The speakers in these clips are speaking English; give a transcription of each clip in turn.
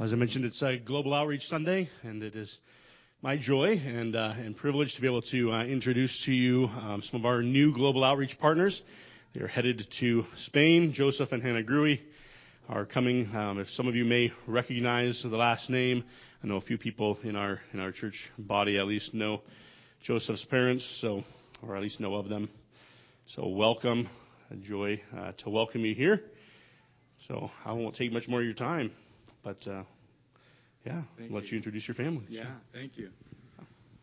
As I mentioned, it's a Global Outreach Sunday, and it is my joy and, uh, and privilege to be able to uh, introduce to you um, some of our new Global Outreach partners. They are headed to Spain. Joseph and Hannah Gruey are coming. Um, if some of you may recognize the last name, I know a few people in our in our church body at least know Joseph's parents, so or at least know of them. So welcome, a joy uh, to welcome you here. So I won't take much more of your time. But uh, yeah, Thank let you. you. introduce your family. Yeah, thank you.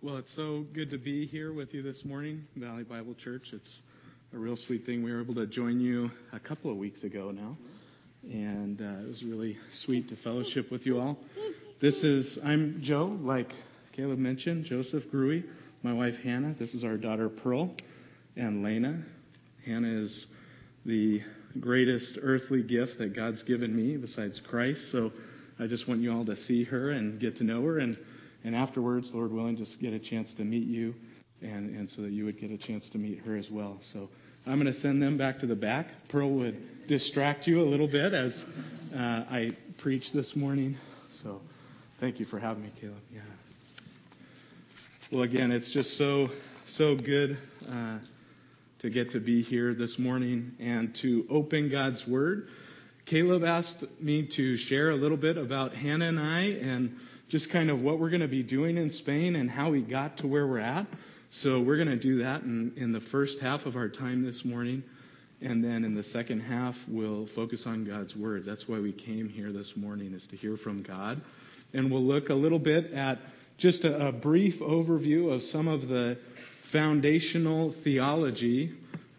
Well, it's so good to be here with you this morning, Valley Bible Church. It's a real sweet thing. We were able to join you a couple of weeks ago now, and uh, it was really sweet to fellowship with you all. This is I'm Joe, like Caleb mentioned, Joseph Gruey, my wife Hannah. This is our daughter Pearl and Lena. Hannah is the greatest earthly gift that God's given me besides Christ. So I just want you all to see her and get to know her, and and afterwards, Lord willing, just get a chance to meet you, and and so that you would get a chance to meet her as well. So I'm going to send them back to the back. Pearl would distract you a little bit as uh, I preach this morning. So thank you for having me, Caleb. Yeah. Well, again, it's just so so good. Uh, to get to be here this morning and to open God's Word. Caleb asked me to share a little bit about Hannah and I and just kind of what we're going to be doing in Spain and how we got to where we're at. So we're going to do that in, in the first half of our time this morning. And then in the second half, we'll focus on God's Word. That's why we came here this morning, is to hear from God. And we'll look a little bit at just a, a brief overview of some of the foundational theology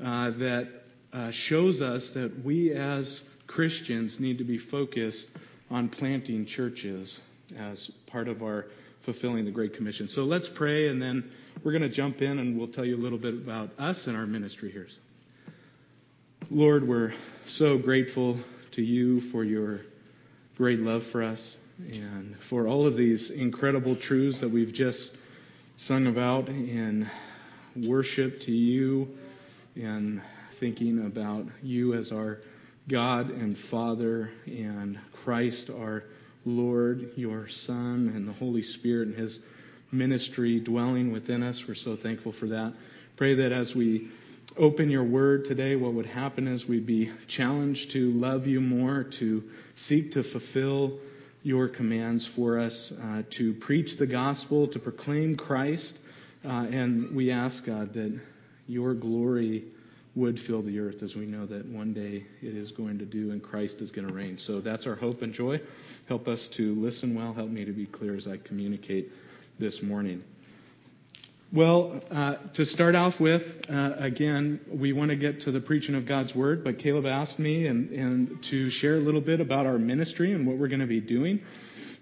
uh, that uh, shows us that we as Christians need to be focused on planting churches as part of our fulfilling the Great Commission. So let's pray, and then we're going to jump in and we'll tell you a little bit about us and our ministry here. Lord, we're so grateful to you for your great love for us and for all of these incredible truths that we've just sung about in worship to you and thinking about you as our God and Father and Christ our Lord, your Son, and the Holy Spirit and His ministry dwelling within us. We're so thankful for that. Pray that as we open your word today, what would happen is we'd be challenged to love you more, to seek to fulfill your commands for us, uh, to preach the gospel, to proclaim Christ uh, and we ask, God, that your glory would fill the earth as we know that one day it is going to do and Christ is going to reign. So that's our hope and joy. Help us to listen well. Help me to be clear as I communicate this morning. Well, uh, to start off with, uh, again, we want to get to the preaching of God's Word, but Caleb asked me and, and to share a little bit about our ministry and what we're going to be doing.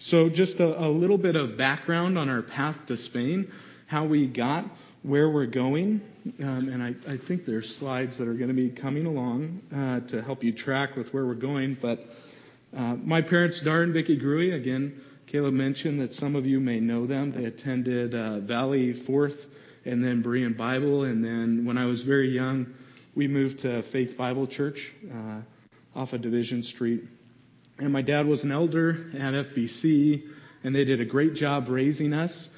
So, just a, a little bit of background on our path to Spain how we got where we're going. Um, and I, I, think there's slides that are going to be coming along uh, to help you track with where we're going. But uh, my parents, Dar and Vicki Gruey, again, Caleb mentioned that some of you may know them. They attended uh, Valley Fourth and then Berean Bible. And then when I was very young, we moved to Faith Bible Church uh, off of Division Street. And my dad was an elder at FBC, and they did a great job raising us.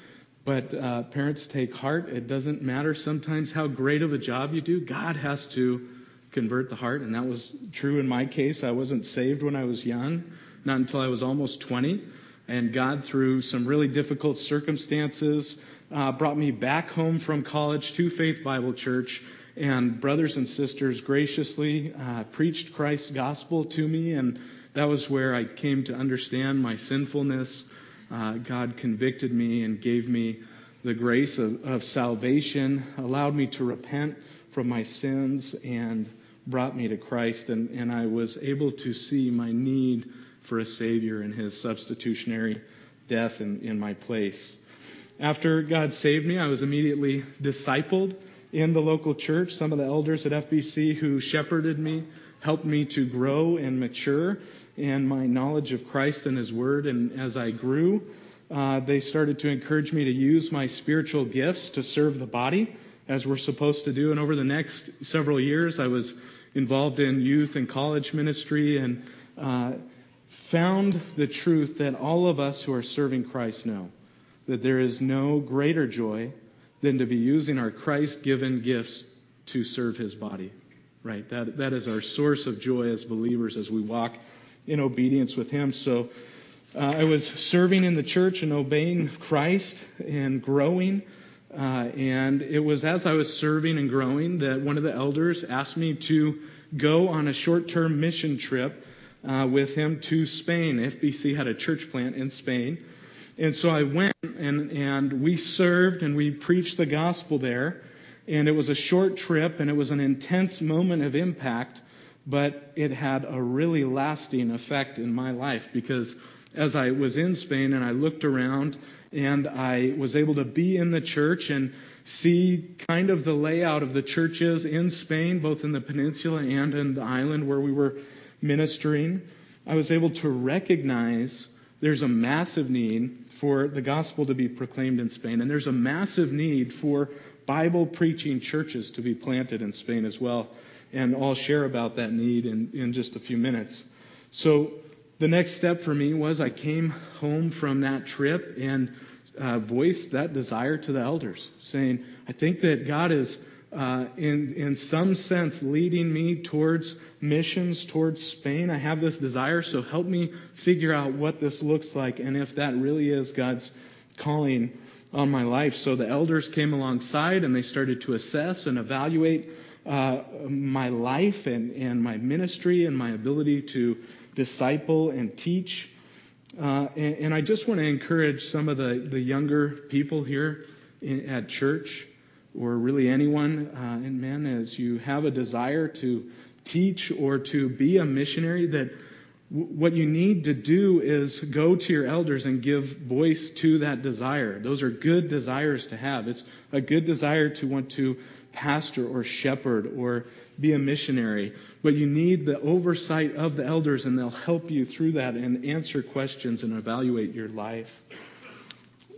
But uh, parents take heart. It doesn't matter sometimes how great of a job you do. God has to convert the heart, and that was true in my case. I wasn't saved when I was young, not until I was almost 20. And God, through some really difficult circumstances, uh, brought me back home from college to Faith Bible Church. And brothers and sisters graciously uh, preached Christ's gospel to me, and that was where I came to understand my sinfulness uh, God convicted me and gave me the grace of, of salvation, allowed me to repent from my sins, and brought me to Christ. And, and I was able to see my need for a Savior and His substitutionary death in, in my place. After God saved me, I was immediately discipled in the local church. Some of the elders at FBC who shepherded me helped me to grow and mature and my knowledge of Christ and His Word. And as I grew, uh, they started to encourage me to use my spiritual gifts to serve the body, as we're supposed to do. And over the next several years, I was involved in youth and college ministry and uh, found the truth that all of us who are serving Christ know that there is no greater joy than to be using our Christ given gifts to serve his body. Right? That, that is our source of joy as believers as we walk in obedience with him. So uh, I was serving in the church and obeying Christ and growing. Uh, and it was as I was serving and growing that one of the elders asked me to go on a short term mission trip uh, with him to Spain. FBC had a church plant in Spain. And so I went and, and we served and we preached the gospel there. And it was a short trip and it was an intense moment of impact, but it had a really lasting effect in my life because as I was in Spain and I looked around and I was able to be in the church and see kind of the layout of the churches in Spain, both in the peninsula and in the island where we were ministering. I was able to recognize there's a massive need for the gospel to be proclaimed in Spain, and there's a massive need for Bible preaching churches to be planted in Spain as well. And I'll share about that need in, in just a few minutes. So, the next step for me was I came home from that trip and uh, voiced that desire to the elders, saying, I think that God is, uh, in, in some sense, leading me towards missions, towards Spain. I have this desire, so help me figure out what this looks like and if that really is God's calling on my life. So the elders came alongside and they started to assess and evaluate uh, my life and, and my ministry and my ability to disciple and teach. Uh, and, and, I just want to encourage some of the, the younger people here in, at church, or really anyone, uh, and men, as you have a desire to teach or to be a missionary, that w- what you need to do is go to your elders and give voice to that desire. Those are good desires to have. It's a good desire to want to pastor or shepherd or be a missionary. But you need the oversight of the elders, and they'll help you through that and answer questions and evaluate your life.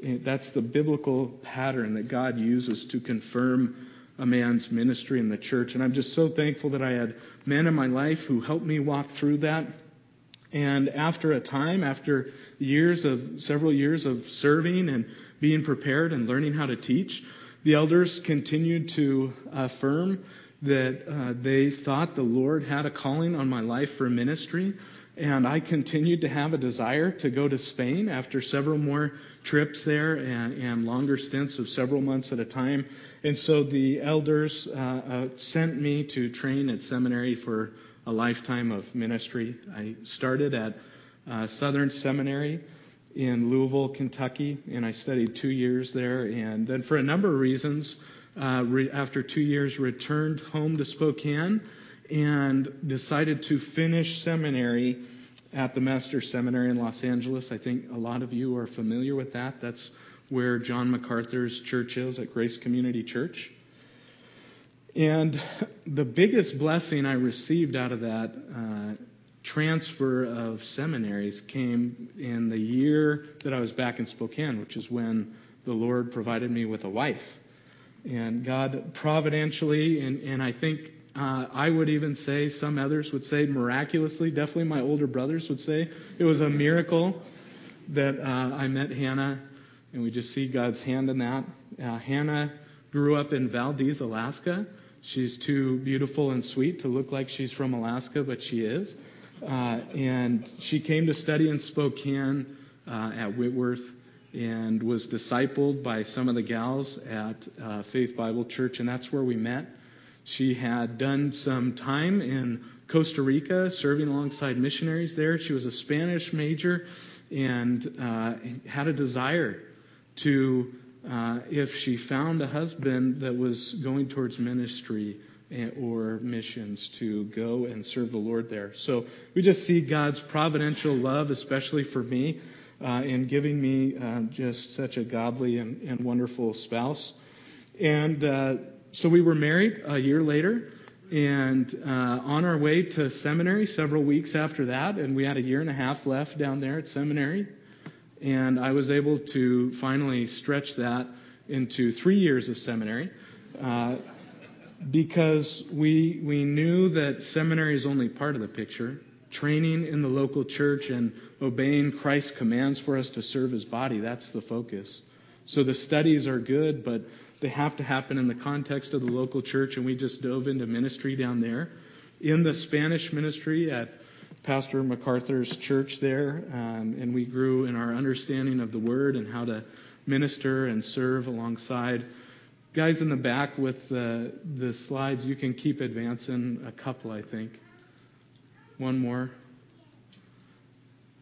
That's the biblical pattern that God uses to confirm a man's ministry in the church. And I'm just so thankful that I had men in my life who helped me walk through that. And after a time, after years of several years of serving and being prepared and learning how to teach, the elders continued to affirm that uh, they thought the Lord had a calling on my life for ministry. And I continued to have a desire to go to Spain after several more trips there and, and longer stints of several months at a time. And so the elders uh, uh, sent me to train at seminary for a lifetime of ministry. I started at uh, Southern Seminary in Louisville, Kentucky, and I studied two years there. And then, for a number of reasons, uh, re- after two years, returned home to Spokane and decided to finish seminary at the Master Seminary in Los Angeles. I think a lot of you are familiar with that. That's where John MacArthur's church is at Grace Community Church. And the biggest blessing I received out of that uh, transfer of seminaries came in the year that I was back in Spokane, which is when the Lord provided me with a wife. And God providentially, and, and I think uh, I would even say, some others would say miraculously, definitely my older brothers would say, it was a miracle that uh, I met Hannah, and we just see God's hand in that. Uh, Hannah grew up in Valdez, Alaska. She's too beautiful and sweet to look like she's from Alaska, but she is. Uh, and she came to study in Spokane uh, at Whitworth and was discipled by some of the gals at uh, Faith Bible Church, and that's where we met. She had done some time in Costa Rica, serving alongside missionaries there. She was a Spanish major and uh, had a desire to, uh, if she found a husband that was going towards ministry, or missions to go and serve the Lord there. So we just see God's providential love, especially for me, uh, in giving me uh, just such a godly and, and wonderful spouse. And uh, so we were married a year later and uh, on our way to seminary several weeks after that, and we had a year and a half left down there at seminary. And I was able to finally stretch that into three years of seminary. Uh, because we, we knew that seminary is only part of the picture. training in the local church and obeying Christ's commands for us to serve his body. That's the focus. So the studies are good, but they have to happen in the context of the local church, and we just dove into ministry down there. In the Spanish ministry at Pastor MacArthur's church there, um, and we grew in our understanding of the Word and how to minister and serve alongside. Guys in the back with the, the slides, you can keep advancing a couple, I think. One more.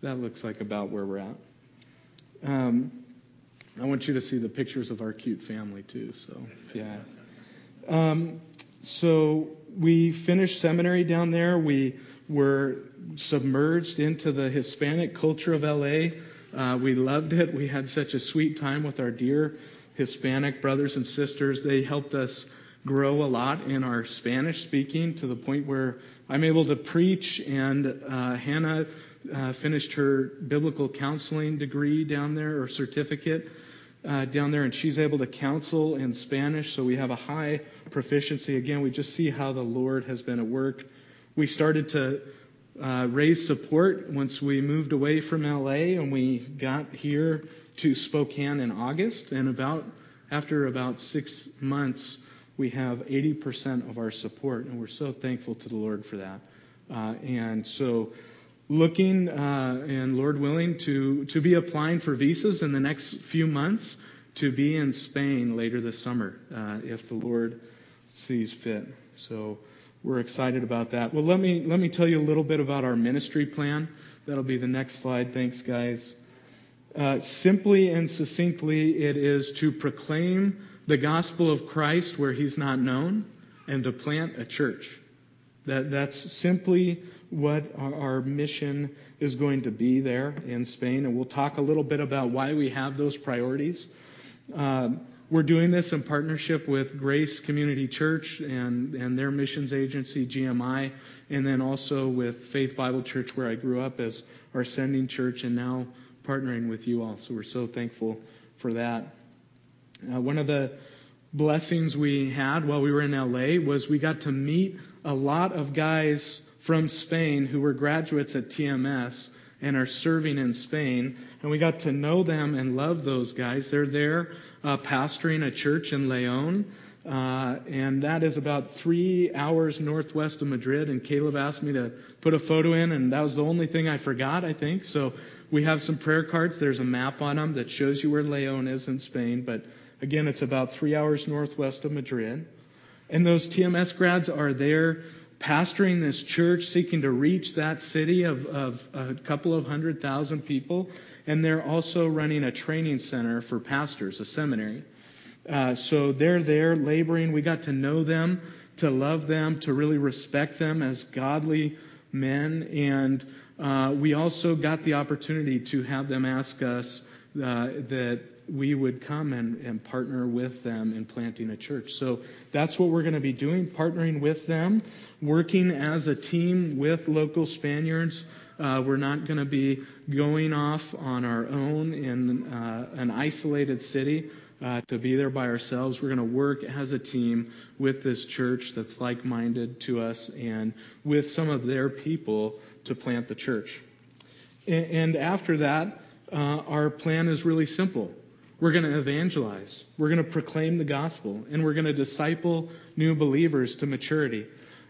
That looks like about where we're at. Um, I want you to see the pictures of our cute family too. So yeah. Um, so we finished seminary down there. We were submerged into the Hispanic culture of LA. Uh, we loved it. We had such a sweet time with our dear Hispanic brothers and sisters. They helped us grow a lot in our Spanish speaking to the point where I'm able to preach. And uh, Hannah uh, finished her biblical counseling degree down there or certificate uh, down there, and she's able to counsel in Spanish. So we have a high proficiency. Again, we just see how the Lord has been at work. We started to uh, raise support once we moved away from LA and we got here to Spokane in August. And about after about six months, we have 80% of our support, and we're so thankful to the Lord for that. Uh, and so, looking uh, and Lord willing to to be applying for visas in the next few months to be in Spain later this summer, uh, if the Lord sees fit. So we're excited about that. Well, let me let me tell you a little bit about our ministry plan. That'll be the next slide. Thanks, guys. Uh, simply and succinctly, it is to proclaim the gospel of Christ where he's not known and to plant a church. That, that's simply what our, our mission is going to be there in Spain. And we'll talk a little bit about why we have those priorities. Um, we're doing this in partnership with Grace Community Church and, and their missions agency, GMI, and then also with Faith Bible Church, where I grew up as our sending church, and now partnering with you all. So we're so thankful for that. Uh, one of the blessings we had while we were in LA was we got to meet a lot of guys from Spain who were graduates at TMS and are serving in Spain. And we got to know them and love those guys. They're there uh, pastoring a church in Leon. Uh, and that is about three hours northwest of Madrid. And Caleb asked me to put a photo in, and that was the only thing I forgot, I think. So we have some prayer cards. There's a map on them that shows you where Leon is in Spain. But Again, it's about three hours northwest of Madrid. And those TMS grads are there pastoring this church, seeking to reach that city of, of a couple of hundred thousand people. And they're also running a training center for pastors, a seminary. Uh, so they're there laboring. We got to know them, to love them, to really respect them as godly men. And uh, we also got the opportunity to have them ask us uh, that we would come and, and partner with them in planting a church. So that's what we're going to be doing, partnering with them, working as a team with local Spaniards. Uh, we're not going to be going off on our own in uh, an isolated city uh, to be there by ourselves. We're going to work as a team with this church that's like minded to us and with some of their people to plant the church. And, after that, uh, our plan is really simple. We're going to evangelize. We're going to proclaim the gospel. And we're going to disciple new believers to maturity.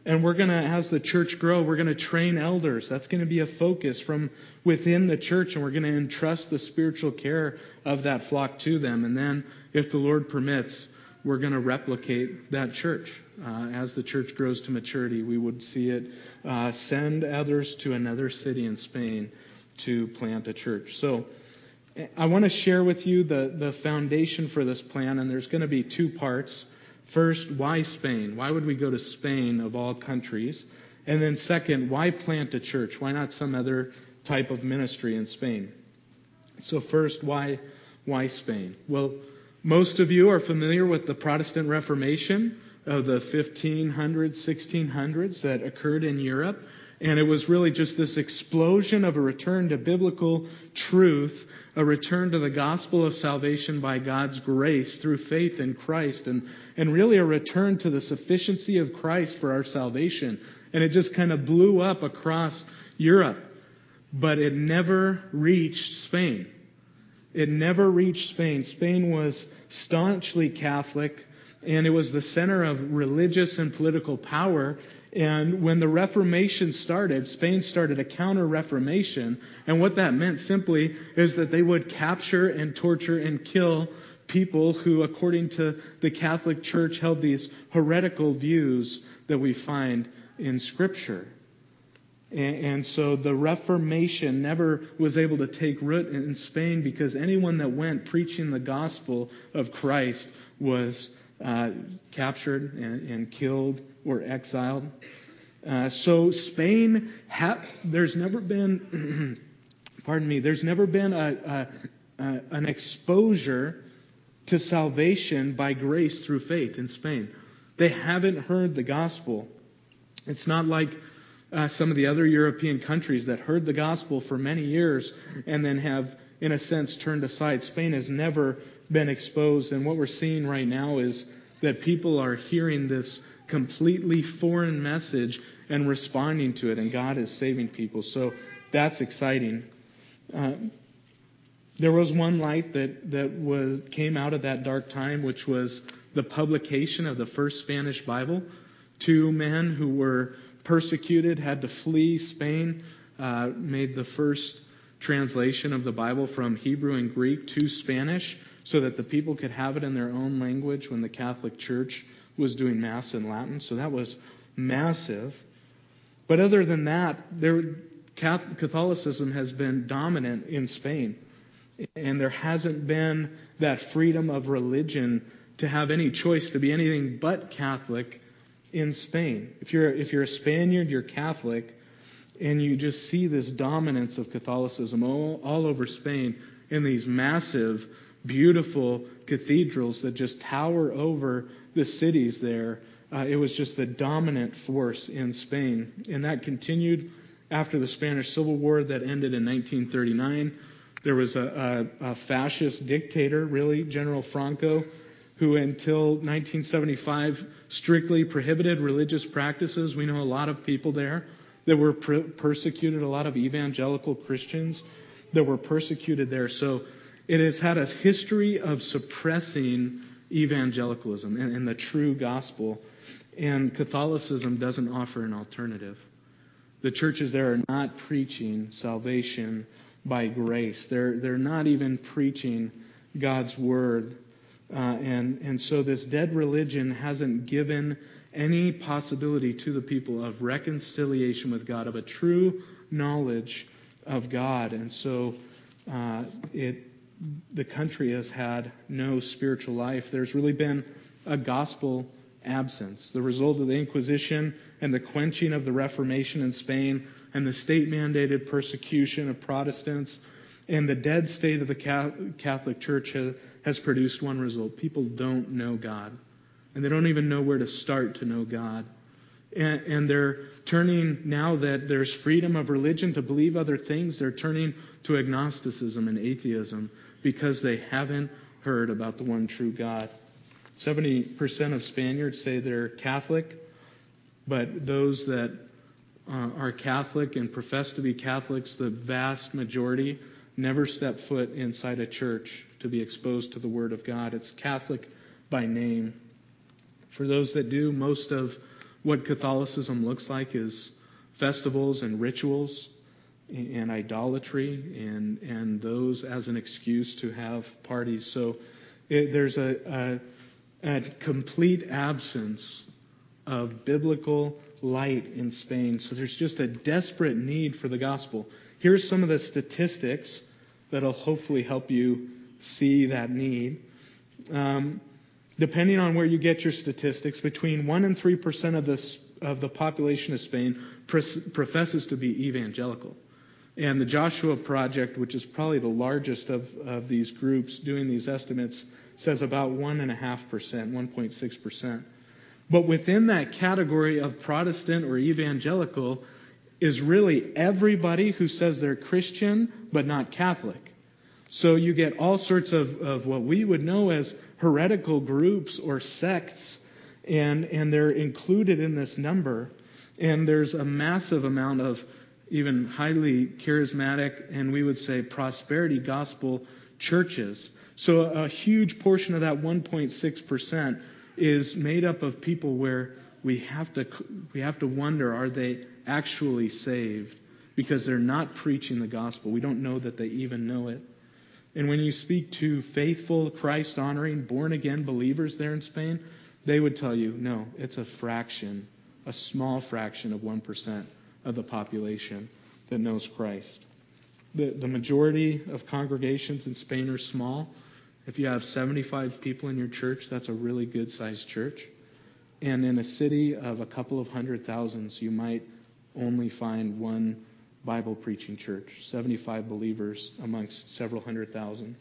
And we're going to, as the church grow, we're going to train elders. That's going to be a focus from within the church. And we're going to entrust the spiritual care of that flock to them. And then, if the Lord permits, we're going to replicate that church. Uh, as the church grows to maturity, we would see it uh, send others to another city in Spain to plant a church. So, I want to share with you the, the foundation for this plan, and there's going to be two parts. First, why Spain? Why would we go to Spain of all countries? And then, second, why plant a church? Why not some other type of ministry in Spain? So, first, why, why Spain? Well, most of you are familiar with the Protestant Reformation of the 1500s, 1600s that occurred in Europe. And it was really just this explosion of a return to biblical truth, a return to the gospel of salvation by God's grace through faith in Christ, and, and really a return to the sufficiency of Christ for our salvation. And it just kind of blew up across Europe, but it never reached Spain. It never reached Spain. Spain was staunchly Catholic, and it was the center of religious and political power. And when the Reformation started, Spain started a counter Reformation. And what that meant simply is that they would capture and torture and kill people who, according to the Catholic Church, held these heretical views that we find in Scripture. And, so the Reformation never was able to take root in Spain because anyone that went preaching the gospel of Christ was uh, captured and, and, killed or exiled. Uh, so Spain, ha- there's never been, pardon me, there's never been a, a, a, an exposure to salvation by grace through faith in Spain. They haven't heard the gospel. It's not like uh, some of the other European countries that heard the gospel for many years and then have, in a sense, turned aside. Spain has never been exposed, and what we're seeing right now is that people are hearing this completely foreign message and responding to it, and God is saving people. So that's exciting. Uh, there was one light that, that was, came out of that dark time, which was the publication of the first Spanish Bible. Two men who were persecuted, had to flee Spain, uh, made the first translation of the Bible from Hebrew and Greek to Spanish so that the people could have it in their own language when the Catholic Church was doing Mass in Latin. So that was massive. But other than that, there, Catholicism has been dominant in Spain. And there hasn't been that freedom of religion to have any choice to be anything but Catholic in Spain. If you're, if you're a Spaniard, you're Catholic, and you just see this dominance of Catholicism all, all over Spain in these massive, beautiful cathedrals that just tower over the cities there. Uh, it was just the dominant force in Spain. And that continued after the Spanish Civil War that ended in 1939. There was a, a, a fascist dictator, really, General Franco, who until 1975 strictly prohibited religious practices. We know a lot of people there that were per- persecuted, a lot of evangelical Christians that were persecuted there. So it has had a history of suppressing evangelicalism and, and the true gospel. And Catholicism doesn't offer an alternative. The churches there are not preaching salvation by grace. They're, they're not even preaching God's word uh, and, and so this dead religion hasn't given any possibility to the people of reconciliation with God, of a true knowledge of God. And so uh, it, the country has had no spiritual life. There's really been a gospel absence. The result of the Inquisition and the quenching of the Reformation in Spain and the state mandated persecution of Protestants and the dead state of the Catholic Church has produced one result people don't know God. And they don't even know where to start to know God. And, and, they're turning, now that there's freedom of religion to believe other things, they're turning to agnosticism and atheism because they haven't heard about the one true God. 70% of Spaniards say they're Catholic, but those that uh, are Catholic and profess to be Catholics, the vast majority never step foot inside a church to be exposed to the Word of God. It's Catholic by name. For those that do, most of what Catholicism looks like is festivals and rituals and idolatry and, and those as an excuse to have parties. So it, there's a, a, a complete absence of biblical light in Spain. So there's just a desperate need for the gospel. Here's some of the statistics that'll hopefully help you see that need. Um, depending on where you get your statistics, between 1 and 3% of the, of the population of Spain professes to be evangelical. And the Joshua Project, which is probably the largest of, of these groups doing these estimates, says about 1.5%, 1.6%. But within that category of Protestant or evangelical, is really everybody who says they're Christian but not Catholic. So you get all sorts of, of what we would know as heretical groups or sects, and, and they're included in this number. And there's a massive amount of even highly charismatic, and we would say prosperity gospel churches. So a huge portion of that 1.6% is made up of people where we have to we have to wonder are they actually saved because they're not preaching the gospel. We don't know that they even know it. And when you speak to faithful, Christ honoring, born again believers there in Spain, they would tell you, no, it's a fraction, a small fraction of 1% of the population that knows Christ. The, the majority of congregations in Spain are small. If you have 75 people in your church, that's a really good sized church. And in a city of a couple of hundred thousands, you might only find one Bible preaching church, 75 believers amongst several hundred thousand.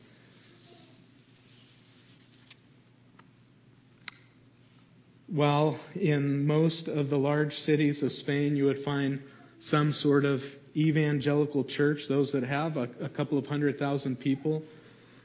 While in most of the large cities of Spain you would find some sort of evangelical church, those that have a, a couple of hundred thousand people,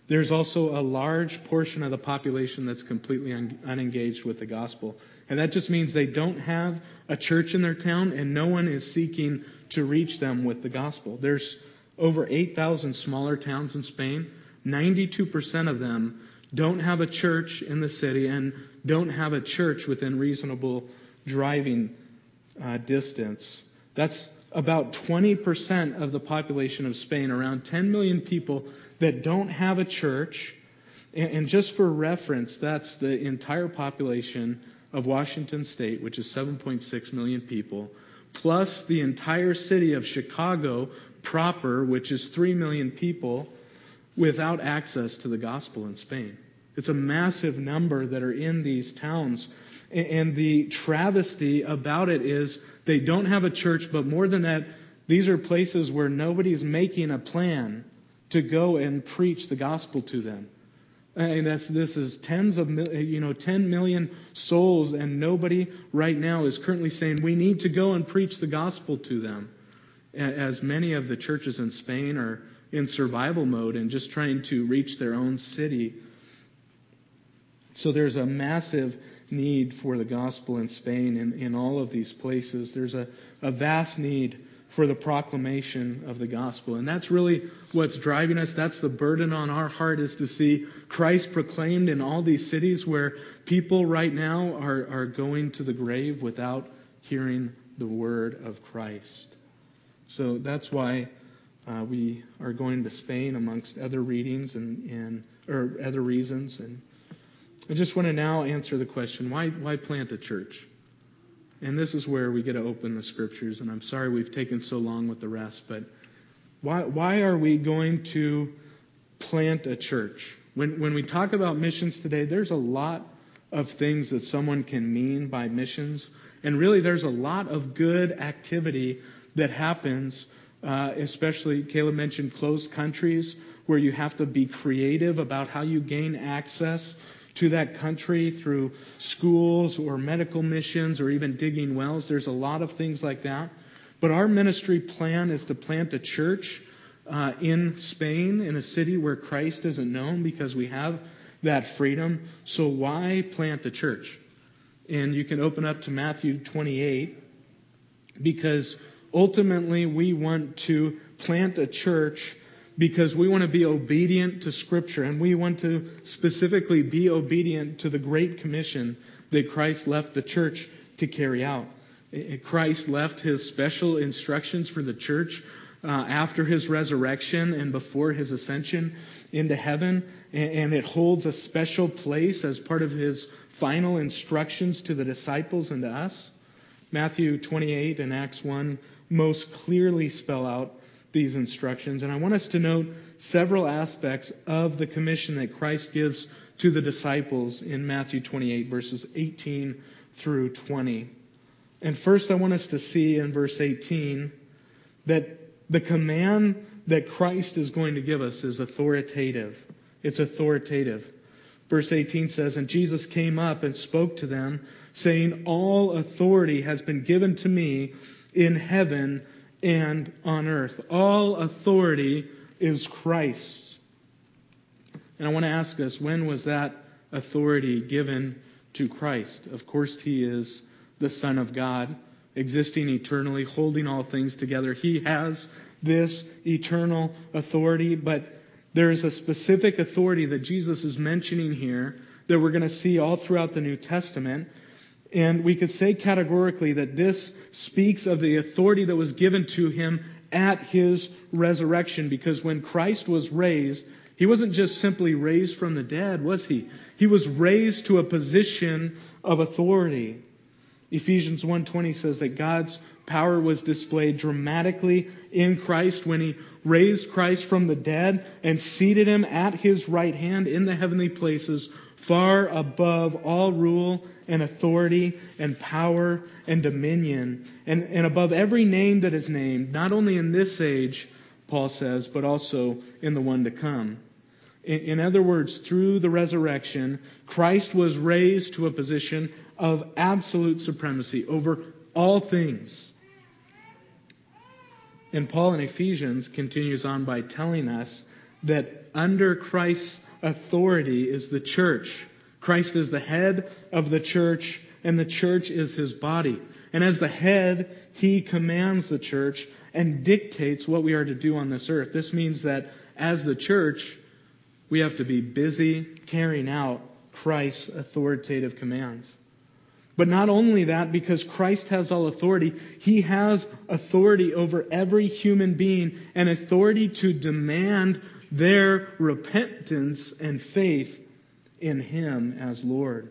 there's also a large portion of the population that's completely un- unengaged with the gospel. And that just means they don't have a church in their town and no one is seeking to reach them with the gospel. There's over 8,000 smaller towns in Spain. 92% of them don't have a church in the city and don't have a church within reasonable driving uh, distance. That's about 20% of the population of Spain, around 10 million people that don't have a church. And, and just for reference, that's the entire population of Washington State, which is 7.6 million people, plus the entire city of Chicago proper, which is 3 million people, without access to the gospel in Spain. It's a massive number that are in these towns. And the travesty about it is they don't have a church, but more than that, these are places where nobody's making a plan to go and preach the gospel to them. And that's, this is tens of, you know, 10 million souls, and nobody right now is currently saying we need to go and preach the gospel to them. As many of the churches in Spain are in survival mode and just trying to reach their own city. So there's a massive need for the gospel in Spain and in all of these places. There's a, a vast need for the proclamation of the gospel. And that's really what's driving us. That's the burden on our heart is to see Christ proclaimed in all these cities where people right now are, are going to the grave without hearing the word of Christ. So that's why uh, we are going to Spain amongst other readings and, and or other reasons. And I just want to now answer the question, why, why plant a church? And this is where we get to open the scriptures. And I'm sorry we've taken so long with the rest, but why, why are we going to plant a church? When, when we talk about missions today, there's a lot of things that someone can mean by missions. And really, there's a lot of good activity that happens, uh, especially, Caleb mentioned closed countries where you have to be creative about how you gain access to that country through schools or medical missions or even digging wells. There's a lot of things like that. But our ministry plan is to plant a church uh, in Spain, in a city where Christ isn't known because we have that freedom. So why plant a church? And you can open up to Matthew 28 because ultimately we want to plant a church because we want to be obedient to Scripture and we want to specifically be obedient to the Great Commission that Christ left the church to carry out. Christ left his special instructions for the church uh, after his resurrection and before his ascension into heaven, and it holds a special place as part of his final instructions to the disciples and to us. Matthew 28 and Acts 1 most clearly spell out these instructions. And I want us to note several aspects of the commission that Christ gives to the disciples in Matthew 28, verses 18 through 20. And first, I want us to see in verse 18 that the command that Christ is going to give us is authoritative. It's authoritative. Verse 18 says, And Jesus came up and spoke to them, saying, All authority has been given to me in heaven and on earth. All authority is Christ's. And I want to ask us, when was that authority given to Christ? Of course, he is the Son of God, existing eternally, holding all things together. He has this eternal authority, but there is a specific authority that Jesus is mentioning here that we're going to see all throughout the New Testament. And we could say categorically that this speaks of the authority that was given to him at his resurrection, because when Christ was raised, he wasn't just simply raised from the dead, was he? He was raised to a position of authority. Ephesians 1:20 says that God's power was displayed dramatically in Christ when he raised Christ from the dead and seated him at his right hand in the heavenly places far above all rule and authority and power and dominion. And, and above every name that is named not only in this age Paul says but also in the one to come. In, in other words through the resurrection Christ was raised to a position of absolute supremacy over all things. And Paul in Ephesians continues on by telling us that under Christ's authority is the church. Christ is the head of the church, and the church is his body. And as the head, he commands the church and dictates what we are to do on this earth. This means that as the church, we have to be busy carrying out Christ's authoritative commands. But not only that, because Christ has all authority, he has authority over every human being and authority to demand their repentance and faith in him as Lord.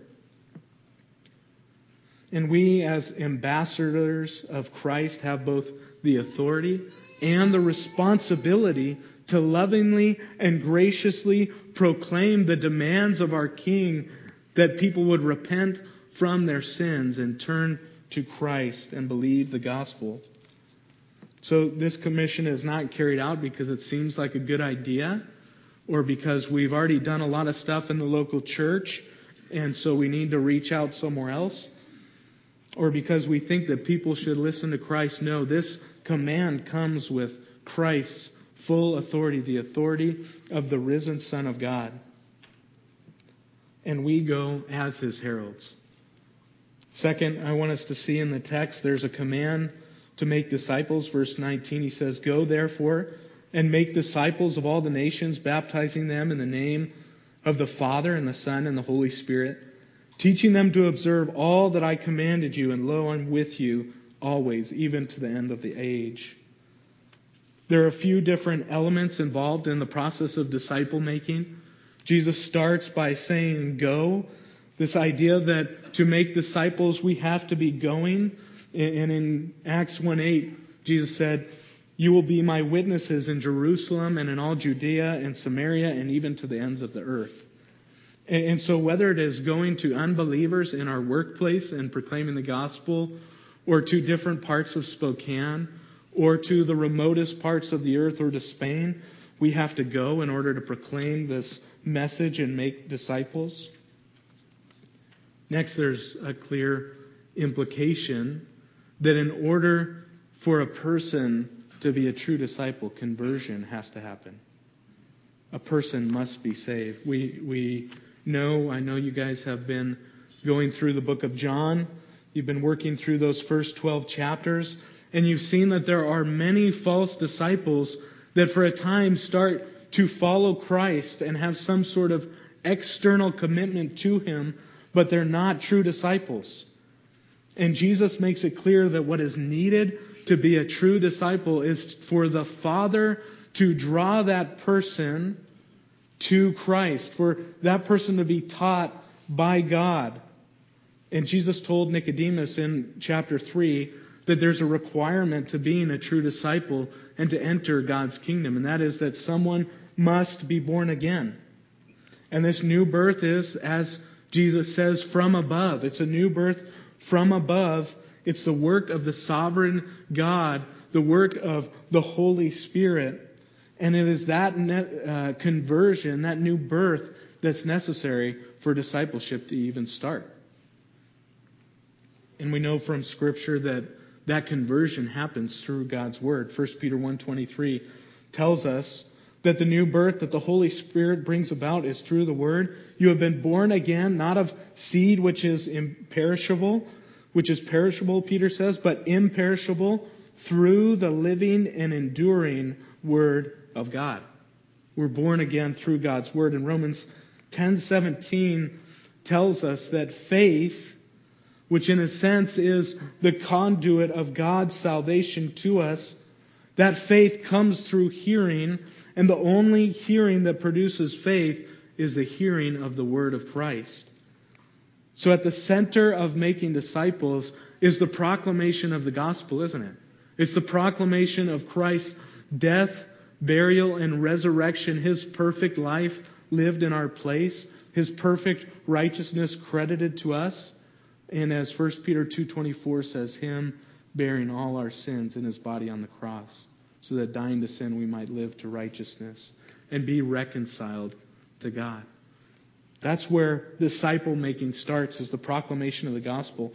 And we, as ambassadors of Christ, have both the authority and the responsibility to lovingly and graciously proclaim the demands of our King that people would repent from their sins and turn to Christ and believe the gospel. So this commission is not carried out because it seems like a good idea or because we've already done a lot of stuff in the local church and so we need to reach out somewhere else or because we think that people should listen to Christ. No, this command comes with Christ's full authority, the authority of the risen Son of God. And we go as his heralds. Second, I want us to see in the text there's a command to make disciples. Verse 19, he says, Go therefore and make disciples of all the nations, baptizing them in the name of the Father and the Son and the Holy Spirit, teaching them to observe all that I commanded you, and lo, I'm with you always, even to the end of the age. There are a few different elements involved in the process of disciple making. Jesus starts by saying, Go. This idea that to make disciples we have to be going. And in Acts 1 8, Jesus said, You will be my witnesses in Jerusalem and in all Judea and Samaria and even to the ends of the earth. And so, whether it is going to unbelievers in our workplace and proclaiming the gospel, or to different parts of Spokane, or to the remotest parts of the earth, or to Spain, we have to go in order to proclaim this message and make disciples. Next, there's a clear implication that in order for a person to be a true disciple, conversion has to happen. A person must be saved. We, we know, I know you guys have been going through the book of John. You've been working through those first 12 chapters, and you've seen that there are many false disciples that for a time start to follow Christ and have some sort of external commitment to Him but they're not true disciples. And Jesus makes it clear that what is needed to be a true disciple is for the Father to draw that person to Christ, for that person to be taught by God. And Jesus told Nicodemus in chapter 3 that there's a requirement to being a true disciple and to enter God's kingdom, and that is that someone must be born again. And this new birth is, as Jesus says, from above. It's a new birth from above. It's the work of the sovereign God, the work of the Holy Spirit. And it is that uh, conversion, that new birth, that's necessary for discipleship to even start. And we know from Scripture that that conversion happens through God's Word. 1 Peter 1.23 tells us that the new birth that the Holy Spirit brings about is through the Word. You have been born again, not of seed which is imperishable, which is perishable, Peter says, but imperishable through the living and enduring Word of God. We're born again through God's Word. And Romans 10:17 tells us that faith, which in a sense is the conduit of God's salvation to us, that faith comes through hearing, and the only hearing that produces faith is the hearing of the Word of Christ. So at the center of making disciples is the proclamation of the gospel, isn't it? It's the proclamation of Christ's death, burial, and resurrection, his perfect life lived in our place, his perfect righteousness credited to us. And as 1 Peter 2:24 says, him bearing all our sins in his body on the cross, so that dying to sin we might live to righteousness and be reconciled to God. That's where disciple making starts, is the proclamation of the gospel.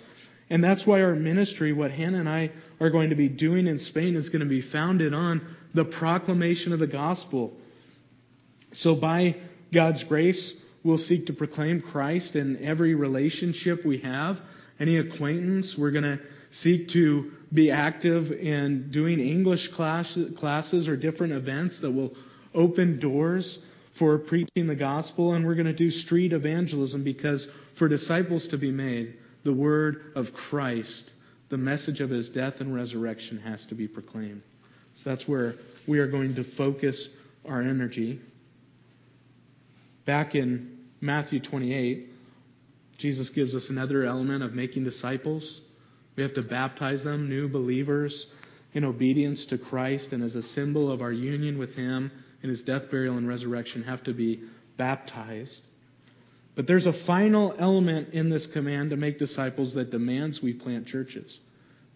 And that's why our ministry, what Hannah and I are going to be doing in Spain, is going to be founded on the proclamation of the gospel. So, by God's grace, we'll seek to proclaim Christ in every relationship we have, any acquaintance. We're going to seek to be active in doing English class, classes or different events that will open doors for preaching the gospel, and we're going to do street evangelism because for disciples to be made, the word of Christ, the message of his death and resurrection has to be proclaimed. So that's where we are going to focus our energy. Back in Matthew 28, Jesus gives us another element of making disciples. We have to baptize them, new believers, in obedience to Christ and as a symbol of our union with Him in his death, burial, and resurrection have to be baptized. But there's a final element in this command to make disciples that demands we plant churches.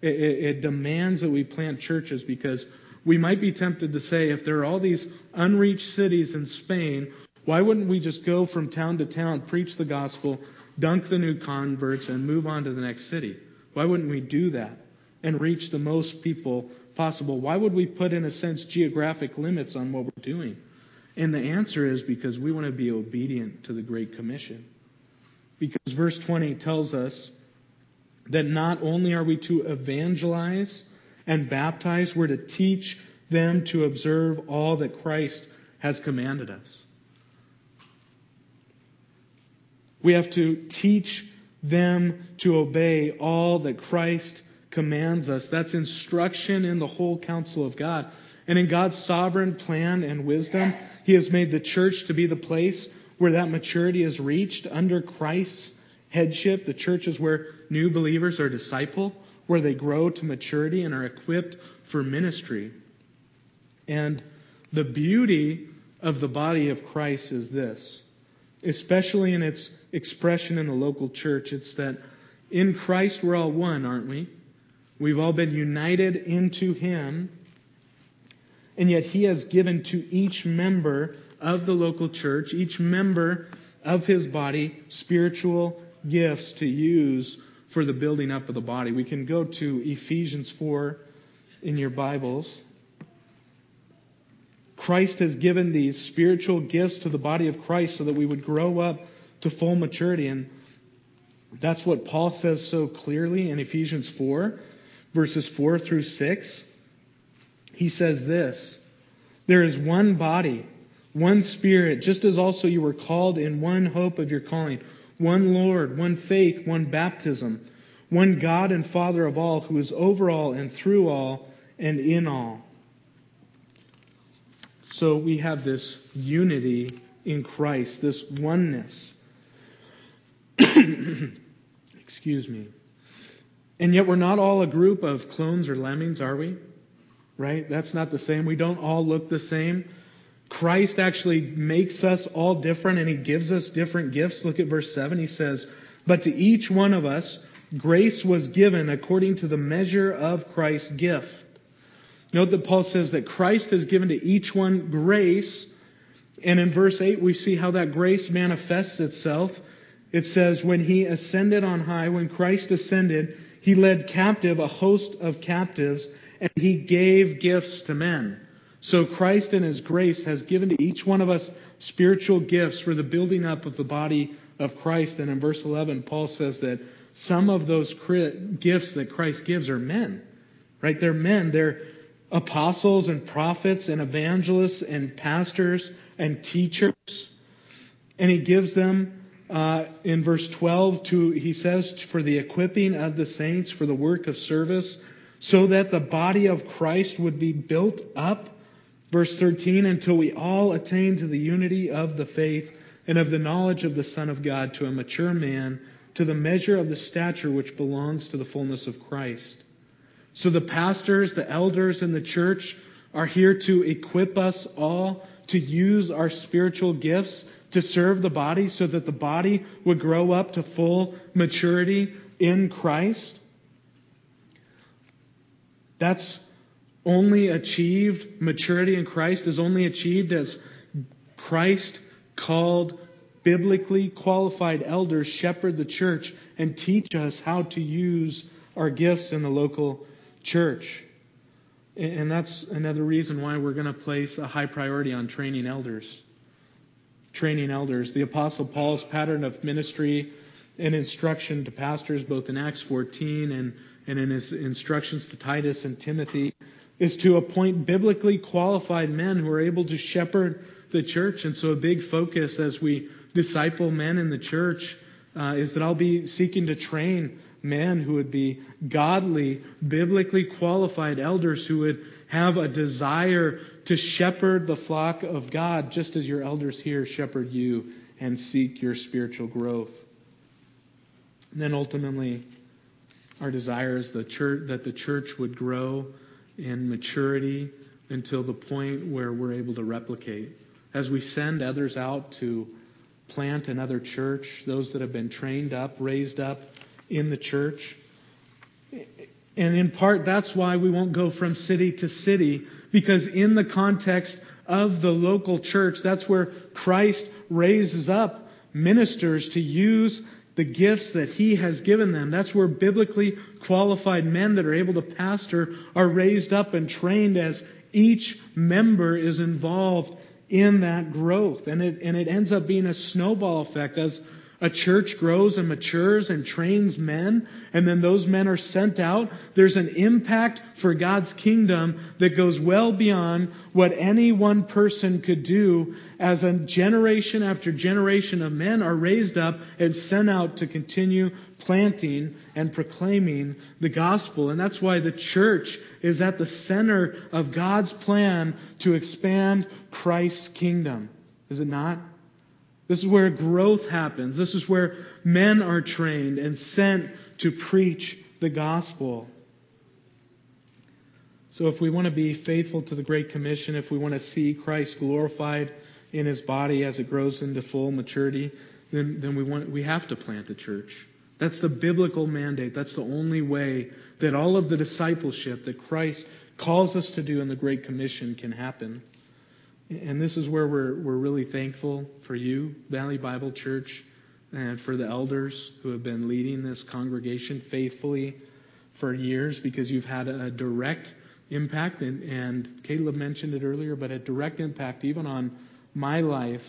It, it, it, demands that we plant churches because we might be tempted to say, if there are all these unreached cities in Spain, why wouldn't we just go from town to town, preach the gospel, dunk the new converts, and move on to the next city? Why wouldn't we do that and reach the most people possible. Why would we put, in a sense, geographic limits on what we're doing? And the answer is because we want to be obedient to the Great Commission. Because verse 20 tells us that not only are we to evangelize and baptize, we're to teach them to observe all that Christ has commanded us. We have to teach them to obey all that Christ commands us. That's instruction in the whole counsel of God. And in God's sovereign plan and wisdom, He has made the church to be the place where that maturity is reached under Christ's headship. The church is where new believers are discipled, where they grow to maturity and are equipped for ministry. And the beauty of the body of Christ is this, especially in its expression in the local church. It's that in Christ we're all one, aren't we? We've all been united into Him. And yet He has given to each member of the local church, each member of His body, spiritual gifts to use for the building up of the body. We can go to Ephesians 4 in your Bibles. Christ has given these spiritual gifts to the body of Christ so that we would grow up to full maturity. And that's what Paul says so clearly in Ephesians 4 verses 4 through 6, he says this There is one body, one Spirit, just as also you were called in one hope of your calling, one Lord, one faith, one baptism, one God and Father of all, who is over all and through all and in all. So we have this unity in Christ, this oneness. Excuse me. And yet we're not all a group of clones or lemmings, are we? Right? That's not the same. We don't all look the same. Christ actually makes us all different and he gives us different gifts. Look at verse 7. He says, But to each one of us, grace was given according to the measure of Christ's gift. Note that Paul says that Christ has given to each one grace. And in verse 8, we see how that grace manifests itself. It says, When he ascended on high, when Christ ascended, he led captive a host of captives, and he gave gifts to men. So Christ in his grace has given to each one of us spiritual gifts for the building up of the body of Christ. And in verse 11, Paul says that some of those gifts that Christ gives are men, right? They're men. They're apostles and prophets and evangelists and pastors and teachers. And he gives them uh, in verse 12 to, he says, for the equipping of the saints for the work of service, so that the body of Christ would be built up. Verse 13, until we all attain to the unity of the faith and of the knowledge of the Son of God to a mature man, to the measure of the stature which belongs to the fullness of Christ. So the pastors, the elders in the church are here to equip us all to use our spiritual gifts to serve the body so that the body would grow up to full maturity in Christ. That's only achieved, maturity in Christ is only achieved as Christ called biblically qualified elders shepherd the church and teach us how to use our gifts in the local church. And that's another reason why we're going to place a high priority on training elders. Training elders. The Apostle Paul's pattern of ministry and instruction to pastors, both in Acts 14 and, and in his instructions to Titus and Timothy, is to appoint biblically qualified men who are able to shepherd the church. And so, a big focus as we disciple men in the church uh, is that I'll be seeking to train men who would be godly, biblically qualified elders who would have a desire to shepherd the flock of God, just as your elders here shepherd you and seek your spiritual growth. And then ultimately, our desire is the church, that the church would grow in maturity until the point where we're able to replicate. As we send others out to plant another church, those that have been trained up, raised up in the church. And in part, that's why we won't go from city to city, because in the context of the local church, that's where Christ raises up ministers to use the gifts that he has given them. That's where biblically qualified men that are able to pastor are raised up and trained as each member is involved in that growth. And it, and it ends up being a snowball effect as a church grows and matures and trains men, and then those men are sent out. There's an impact for God's kingdom that goes well beyond what any one person could do as a generation after generation of men are raised up and sent out to continue planting and proclaiming the gospel. And that's why the church is at the center of God's plan to expand Christ's kingdom. Is it not? This is where growth happens. This is where men are trained and sent to preach the gospel. So, if we want to be faithful to the Great Commission, if we want to see Christ glorified in his body as it grows into full maturity, then, then we, want, we have to plant the church. That's the biblical mandate. That's the only way that all of the discipleship that Christ calls us to do in the Great Commission can happen. And this is where we're, we're really thankful for you, Valley Bible Church, and for the elders who have been leading this congregation faithfully for years because you've had a direct impact, and, and Caleb mentioned it earlier, but a direct impact even on my life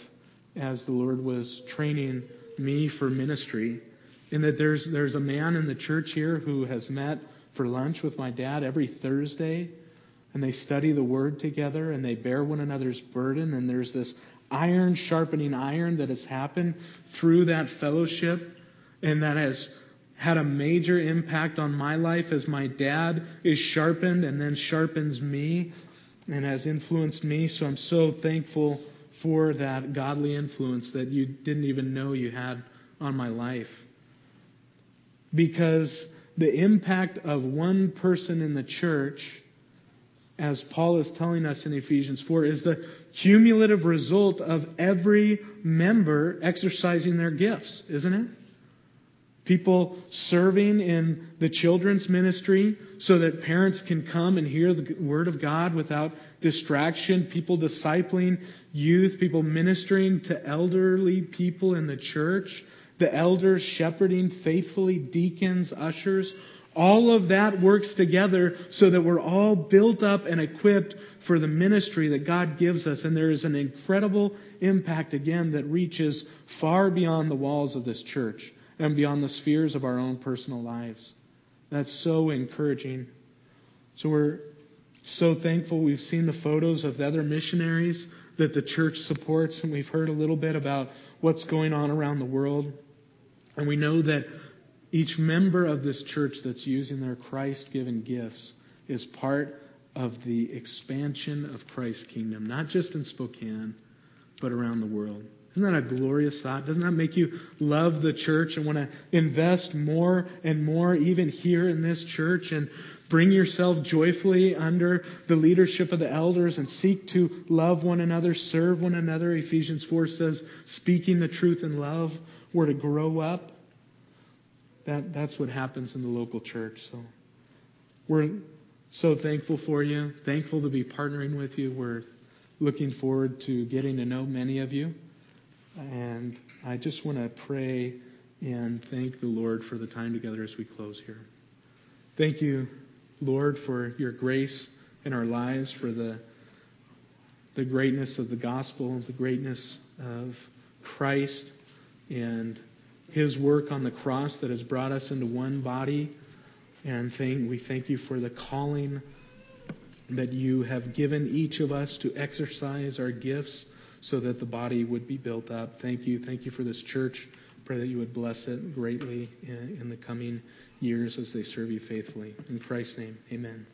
as the Lord was training me for ministry. In that there's, there's a man in the church here who has met for lunch with my dad every Thursday and they study the word together and they bear one another's burden and there's this iron sharpening iron that has happened through that fellowship and that has had a major impact on my life as my dad is sharpened and then sharpens me and has influenced me. So I'm so thankful for that godly influence that you didn't even know you had on my life. Because the impact of one person in the church as Paul is telling us in Ephesians 4, is the cumulative result of every member exercising their gifts, isn't it? People serving in the children's ministry so that parents can come and hear the Word of God without distraction. People discipling youth. People ministering to elderly people in the church. The elders shepherding faithfully, deacons, ushers. All of that works together so that we're all built up and equipped for the ministry that God gives us. And there is an incredible impact, again, that reaches far beyond the walls of this church and beyond the spheres of our own personal lives. That's so encouraging. So we're so thankful. We've seen the photos of the other missionaries that the church supports, and we've heard a little bit about what's going on around the world. And we know that each member of this church that's using their Christ given gifts is part of the expansion of Christ's kingdom, not just in Spokane, but around the world. Isn't that a glorious thought? Doesn't that make you love the church and want to invest more and more, even here in this church, and bring yourself joyfully under the leadership of the elders and seek to love one another, serve one another? Ephesians 4 says, speaking the truth in love, we're to grow up. That, that's what happens in the local church. So we're so thankful for you, thankful to be partnering with you. We're looking forward to getting to know many of you. And I just want to pray and thank the Lord for the time together as we close here. Thank you, Lord, for your grace in our lives, for the, the greatness of the gospel, the greatness of Christ, and his work on the cross that has brought us into one body. And thank, we thank you for the calling that you have given each of us to exercise our gifts so that the body would be built up. Thank you. Thank you for this church. Pray that you would bless it greatly in, in the coming years as they serve you faithfully. In Christ's name, amen.